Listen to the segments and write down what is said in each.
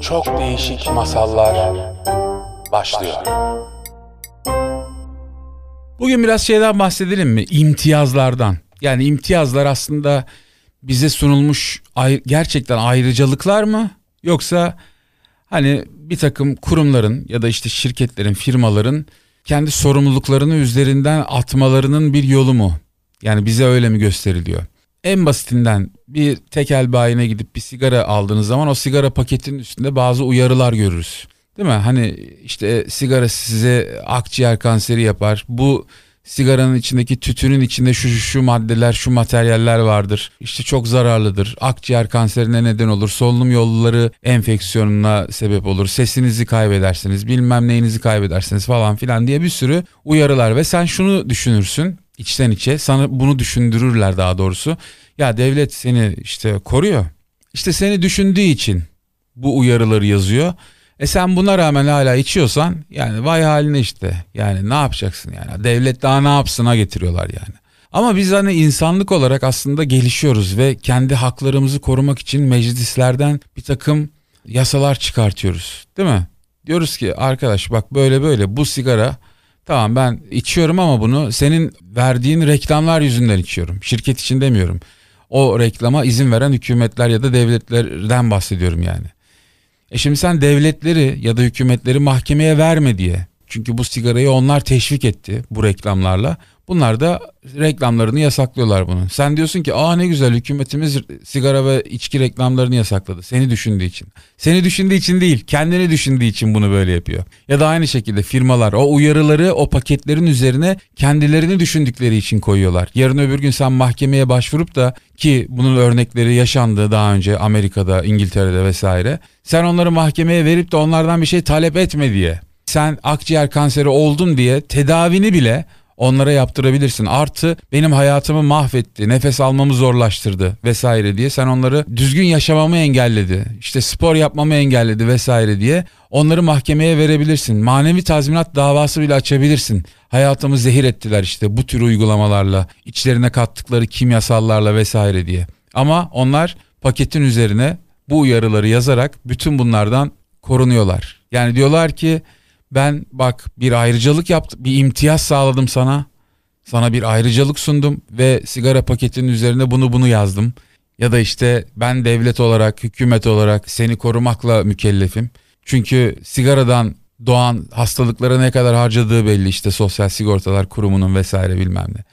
Çok değişik masallar başlıyor. Bugün biraz şeyden bahsedelim mi? İmtiyazlardan. Yani imtiyazlar aslında bize sunulmuş gerçekten ayrıcalıklar mı? Yoksa hani bir takım kurumların ya da işte şirketlerin, firmaların kendi sorumluluklarını üzerinden atmalarının bir yolu mu? Yani bize öyle mi gösteriliyor? En basitinden bir tekel bayine gidip bir sigara aldığınız zaman o sigara paketinin üstünde bazı uyarılar görürüz. Değil mi? Hani işte sigara size akciğer kanseri yapar. Bu sigaranın içindeki tütünün içinde şu şu, maddeler, şu materyaller vardır. İşte çok zararlıdır. Akciğer kanserine neden olur. Solunum yolları enfeksiyonuna sebep olur. Sesinizi kaybedersiniz. Bilmem neyinizi kaybedersiniz falan filan diye bir sürü uyarılar ve sen şunu düşünürsün içten içe sana bunu düşündürürler daha doğrusu. Ya devlet seni işte koruyor. İşte seni düşündüğü için bu uyarıları yazıyor. E sen buna rağmen hala içiyorsan yani vay haline işte. Yani ne yapacaksın yani? Devlet daha ne yapsına getiriyorlar yani. Ama biz hani insanlık olarak aslında gelişiyoruz ve kendi haklarımızı korumak için meclislerden bir takım yasalar çıkartıyoruz. Değil mi? Diyoruz ki arkadaş bak böyle böyle bu sigara tamam ben içiyorum ama bunu senin verdiğin reklamlar yüzünden içiyorum. Şirket için demiyorum. O reklama izin veren hükümetler ya da devletlerden bahsediyorum yani. E şimdi sen devletleri ya da hükümetleri mahkemeye verme diye. Çünkü bu sigarayı onlar teşvik etti bu reklamlarla. Bunlar da reklamlarını yasaklıyorlar bunun. Sen diyorsun ki aa ne güzel hükümetimiz sigara ve içki reklamlarını yasakladı. Seni düşündüğü için. Seni düşündüğü için değil kendini düşündüğü için bunu böyle yapıyor. Ya da aynı şekilde firmalar o uyarıları o paketlerin üzerine kendilerini düşündükleri için koyuyorlar. Yarın öbür gün sen mahkemeye başvurup da ki bunun örnekleri yaşandı daha önce Amerika'da, İngiltere'de vesaire. Sen onları mahkemeye verip de onlardan bir şey talep etme diye. Sen akciğer kanseri oldun diye tedavini bile onlara yaptırabilirsin. Artı benim hayatımı mahvetti, nefes almamı zorlaştırdı vesaire diye sen onları düzgün yaşamamı engelledi. İşte spor yapmamı engelledi vesaire diye onları mahkemeye verebilirsin. Manevi tazminat davası bile açabilirsin. Hayatımı zehir ettiler işte bu tür uygulamalarla, içlerine kattıkları kimyasallarla vesaire diye. Ama onlar paketin üzerine bu uyarıları yazarak bütün bunlardan korunuyorlar. Yani diyorlar ki ben bak bir ayrıcalık yaptım, bir imtiyaz sağladım sana. Sana bir ayrıcalık sundum ve sigara paketinin üzerine bunu bunu yazdım. Ya da işte ben devlet olarak, hükümet olarak seni korumakla mükellefim. Çünkü sigaradan doğan hastalıklara ne kadar harcadığı belli işte Sosyal Sigortalar Kurumu'nun vesaire bilmem ne.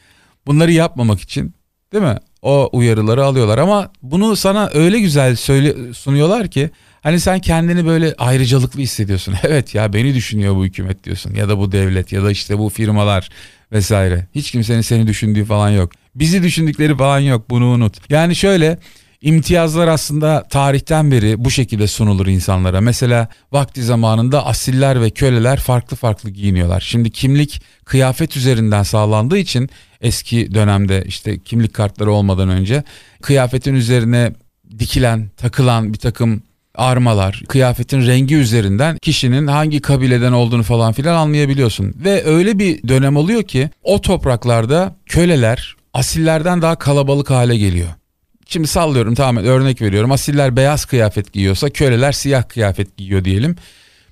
Bunları yapmamak için değil mi? O uyarıları alıyorlar ama bunu sana öyle güzel söyle sunuyorlar ki Hani sen kendini böyle ayrıcalıklı hissediyorsun. Evet ya beni düşünüyor bu hükümet diyorsun ya da bu devlet ya da işte bu firmalar vesaire. Hiç kimsenin seni düşündüğü falan yok. Bizi düşündükleri falan yok bunu unut. Yani şöyle imtiyazlar aslında tarihten beri bu şekilde sunulur insanlara. Mesela vakti zamanında asiller ve köleler farklı farklı giyiniyorlar. Şimdi kimlik kıyafet üzerinden sağlandığı için eski dönemde işte kimlik kartları olmadan önce kıyafetin üzerine dikilen, takılan bir takım armalar, kıyafetin rengi üzerinden kişinin hangi kabileden olduğunu falan filan anlayabiliyorsun. Ve öyle bir dönem oluyor ki o topraklarda köleler asillerden daha kalabalık hale geliyor. Şimdi sallıyorum tamamen örnek veriyorum. Asiller beyaz kıyafet giyiyorsa köleler siyah kıyafet giyiyor diyelim.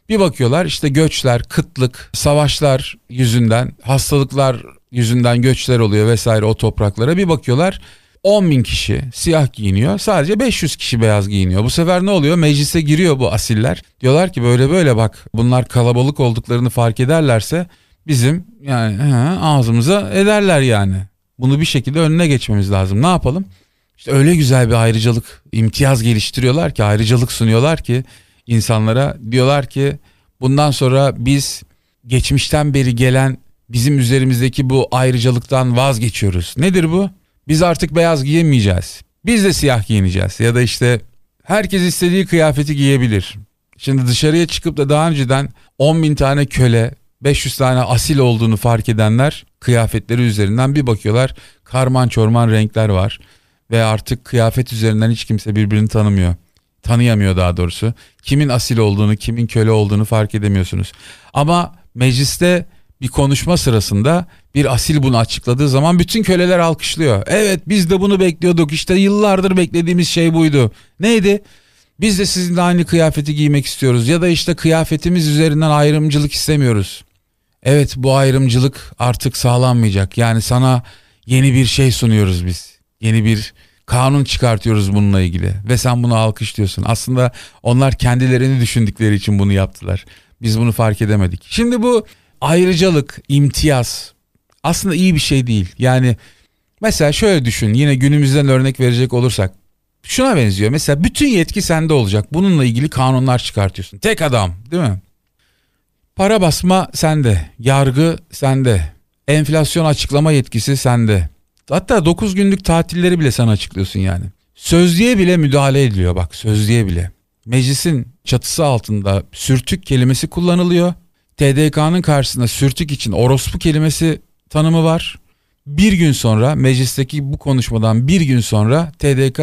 Bir bakıyorlar işte göçler, kıtlık, savaşlar yüzünden, hastalıklar yüzünden göçler oluyor vesaire o topraklara. Bir bakıyorlar 10 bin kişi siyah giyiniyor. Sadece 500 kişi beyaz giyiniyor. Bu sefer ne oluyor? Meclise giriyor bu asiller. Diyorlar ki böyle böyle bak bunlar kalabalık olduklarını fark ederlerse bizim yani he, ağzımıza ederler yani. Bunu bir şekilde önüne geçmemiz lazım. Ne yapalım? İşte öyle güzel bir ayrıcalık, imtiyaz geliştiriyorlar ki, ayrıcalık sunuyorlar ki insanlara diyorlar ki bundan sonra biz geçmişten beri gelen bizim üzerimizdeki bu ayrıcalıktan vazgeçiyoruz. Nedir bu? Biz artık beyaz giyemeyeceğiz. Biz de siyah giyineceğiz. Ya da işte herkes istediği kıyafeti giyebilir. Şimdi dışarıya çıkıp da daha önceden 10 bin tane köle, 500 tane asil olduğunu fark edenler kıyafetleri üzerinden bir bakıyorlar. Karman çorman renkler var. Ve artık kıyafet üzerinden hiç kimse birbirini tanımıyor. Tanıyamıyor daha doğrusu. Kimin asil olduğunu, kimin köle olduğunu fark edemiyorsunuz. Ama mecliste bir konuşma sırasında bir asil bunu açıkladığı zaman bütün köleler alkışlıyor. Evet biz de bunu bekliyorduk işte yıllardır beklediğimiz şey buydu. Neydi? Biz de sizinle aynı kıyafeti giymek istiyoruz ya da işte kıyafetimiz üzerinden ayrımcılık istemiyoruz. Evet bu ayrımcılık artık sağlanmayacak. Yani sana yeni bir şey sunuyoruz biz. Yeni bir kanun çıkartıyoruz bununla ilgili ve sen bunu alkışlıyorsun. Aslında onlar kendilerini düşündükleri için bunu yaptılar. Biz bunu fark edemedik. Şimdi bu ayrıcalık, imtiyaz aslında iyi bir şey değil. Yani mesela şöyle düşün yine günümüzden örnek verecek olursak şuna benziyor. Mesela bütün yetki sende olacak. Bununla ilgili kanunlar çıkartıyorsun. Tek adam değil mi? Para basma sende, yargı sende, enflasyon açıklama yetkisi sende. Hatta 9 günlük tatilleri bile sen açıklıyorsun yani. Sözlüğe bile müdahale ediliyor bak sözlüğe bile. Meclisin çatısı altında sürtük kelimesi kullanılıyor. TDK'nın karşısında sürtük için orospu kelimesi tanımı var. Bir gün sonra meclisteki bu konuşmadan bir gün sonra TDK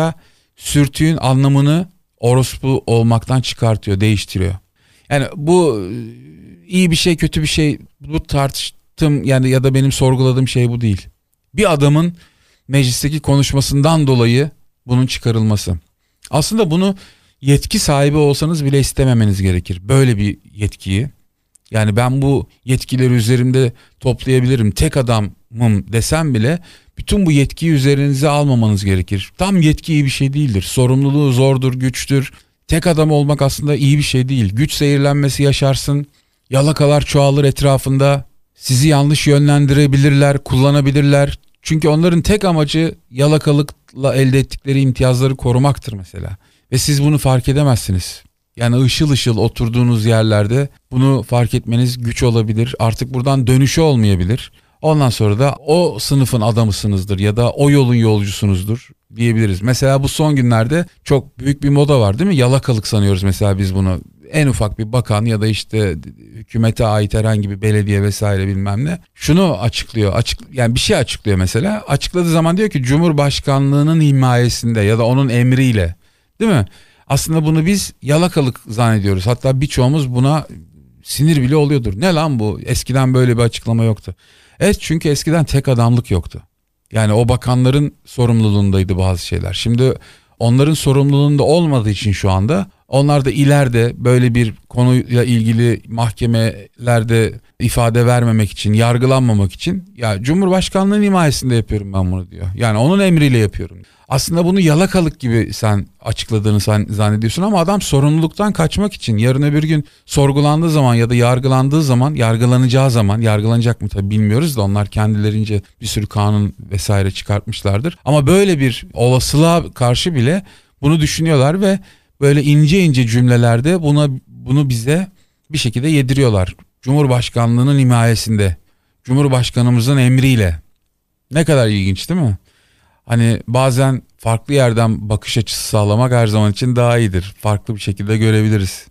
sürtüğün anlamını orospu olmaktan çıkartıyor, değiştiriyor. Yani bu e, iyi bir şey kötü bir şey bu tartıştım yani ya da benim sorguladığım şey bu değil. Bir adamın meclisteki konuşmasından dolayı bunun çıkarılması. Aslında bunu yetki sahibi olsanız bile istememeniz gerekir. Böyle bir yetkiyi. Yani ben bu yetkileri üzerimde toplayabilirim. Tek adamım desem bile bütün bu yetkiyi üzerinize almamanız gerekir. Tam yetki iyi bir şey değildir. Sorumluluğu zordur, güçtür. Tek adam olmak aslında iyi bir şey değil. Güç seyirlenmesi yaşarsın. Yalakalar çoğalır etrafında. Sizi yanlış yönlendirebilirler, kullanabilirler. Çünkü onların tek amacı yalakalıkla elde ettikleri imtiyazları korumaktır mesela. Ve siz bunu fark edemezsiniz. Yani ışıl ışıl oturduğunuz yerlerde bunu fark etmeniz güç olabilir. Artık buradan dönüşü olmayabilir. Ondan sonra da o sınıfın adamısınızdır ya da o yolun yolcusunuzdur diyebiliriz. Mesela bu son günlerde çok büyük bir moda var değil mi? Yalakalık sanıyoruz mesela biz bunu. En ufak bir bakan ya da işte hükümete ait herhangi bir belediye vesaire bilmem ne. Şunu açıklıyor. Açık yani bir şey açıklıyor mesela. Açıkladığı zaman diyor ki Cumhurbaşkanlığının himayesinde ya da onun emriyle. Değil mi? Aslında bunu biz yalakalık zannediyoruz. Hatta birçoğumuz buna sinir bile oluyordur. Ne lan bu? Eskiden böyle bir açıklama yoktu. Evet çünkü eskiden tek adamlık yoktu. Yani o bakanların sorumluluğundaydı bazı şeyler. Şimdi onların sorumluluğunda olmadığı için şu anda onlar da ileride böyle bir konuyla ilgili mahkemelerde ifade vermemek için, yargılanmamak için ya Cumhurbaşkanlığının himayesinde yapıyorum ben bunu diyor. Yani onun emriyle yapıyorum. Aslında bunu yalakalık gibi sen açıkladığını sen zannediyorsun ama adam sorumluluktan kaçmak için yarın öbür gün sorgulandığı zaman ya da yargılandığı zaman, yargılanacağı zaman, yargılanacak mı tabii bilmiyoruz da onlar kendilerince bir sürü kanun vesaire çıkartmışlardır. Ama böyle bir olasılığa karşı bile bunu düşünüyorlar ve böyle ince ince cümlelerde buna bunu bize bir şekilde yediriyorlar. Cumhurbaşkanlığının himayesinde, Cumhurbaşkanımızın emriyle. Ne kadar ilginç değil mi? Hani bazen farklı yerden bakış açısı sağlamak her zaman için daha iyidir. Farklı bir şekilde görebiliriz.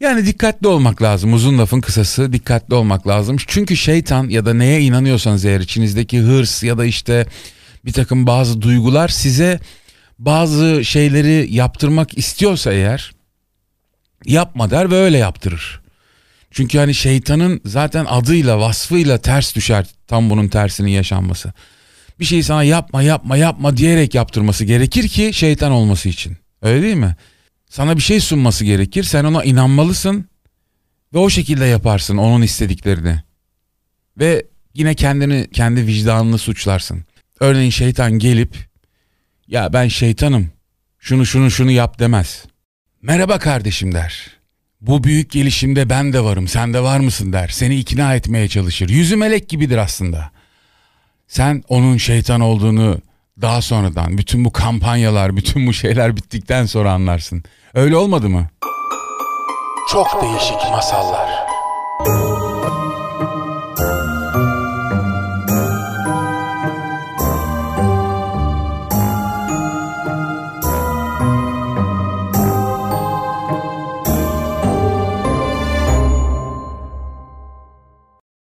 Yani dikkatli olmak lazım. Uzun lafın kısası dikkatli olmak lazım. Çünkü şeytan ya da neye inanıyorsanız eğer içinizdeki hırs ya da işte bir takım bazı duygular size bazı şeyleri yaptırmak istiyorsa eğer yapma der ve öyle yaptırır. Çünkü hani şeytanın zaten adıyla vasfıyla ters düşer tam bunun tersinin yaşanması. Bir şeyi sana yapma yapma yapma diyerek yaptırması gerekir ki şeytan olması için. Öyle değil mi? Sana bir şey sunması gerekir. Sen ona inanmalısın ve o şekilde yaparsın onun istediklerini. Ve yine kendini kendi vicdanını suçlarsın. Örneğin şeytan gelip ya ben şeytanım şunu şunu şunu yap demez. Merhaba kardeşim der. Bu büyük gelişimde ben de varım sen de var mısın der. Seni ikna etmeye çalışır. Yüzü melek gibidir aslında. Sen onun şeytan olduğunu daha sonradan bütün bu kampanyalar bütün bu şeyler bittikten sonra anlarsın. Öyle olmadı mı? Çok değişik masallar.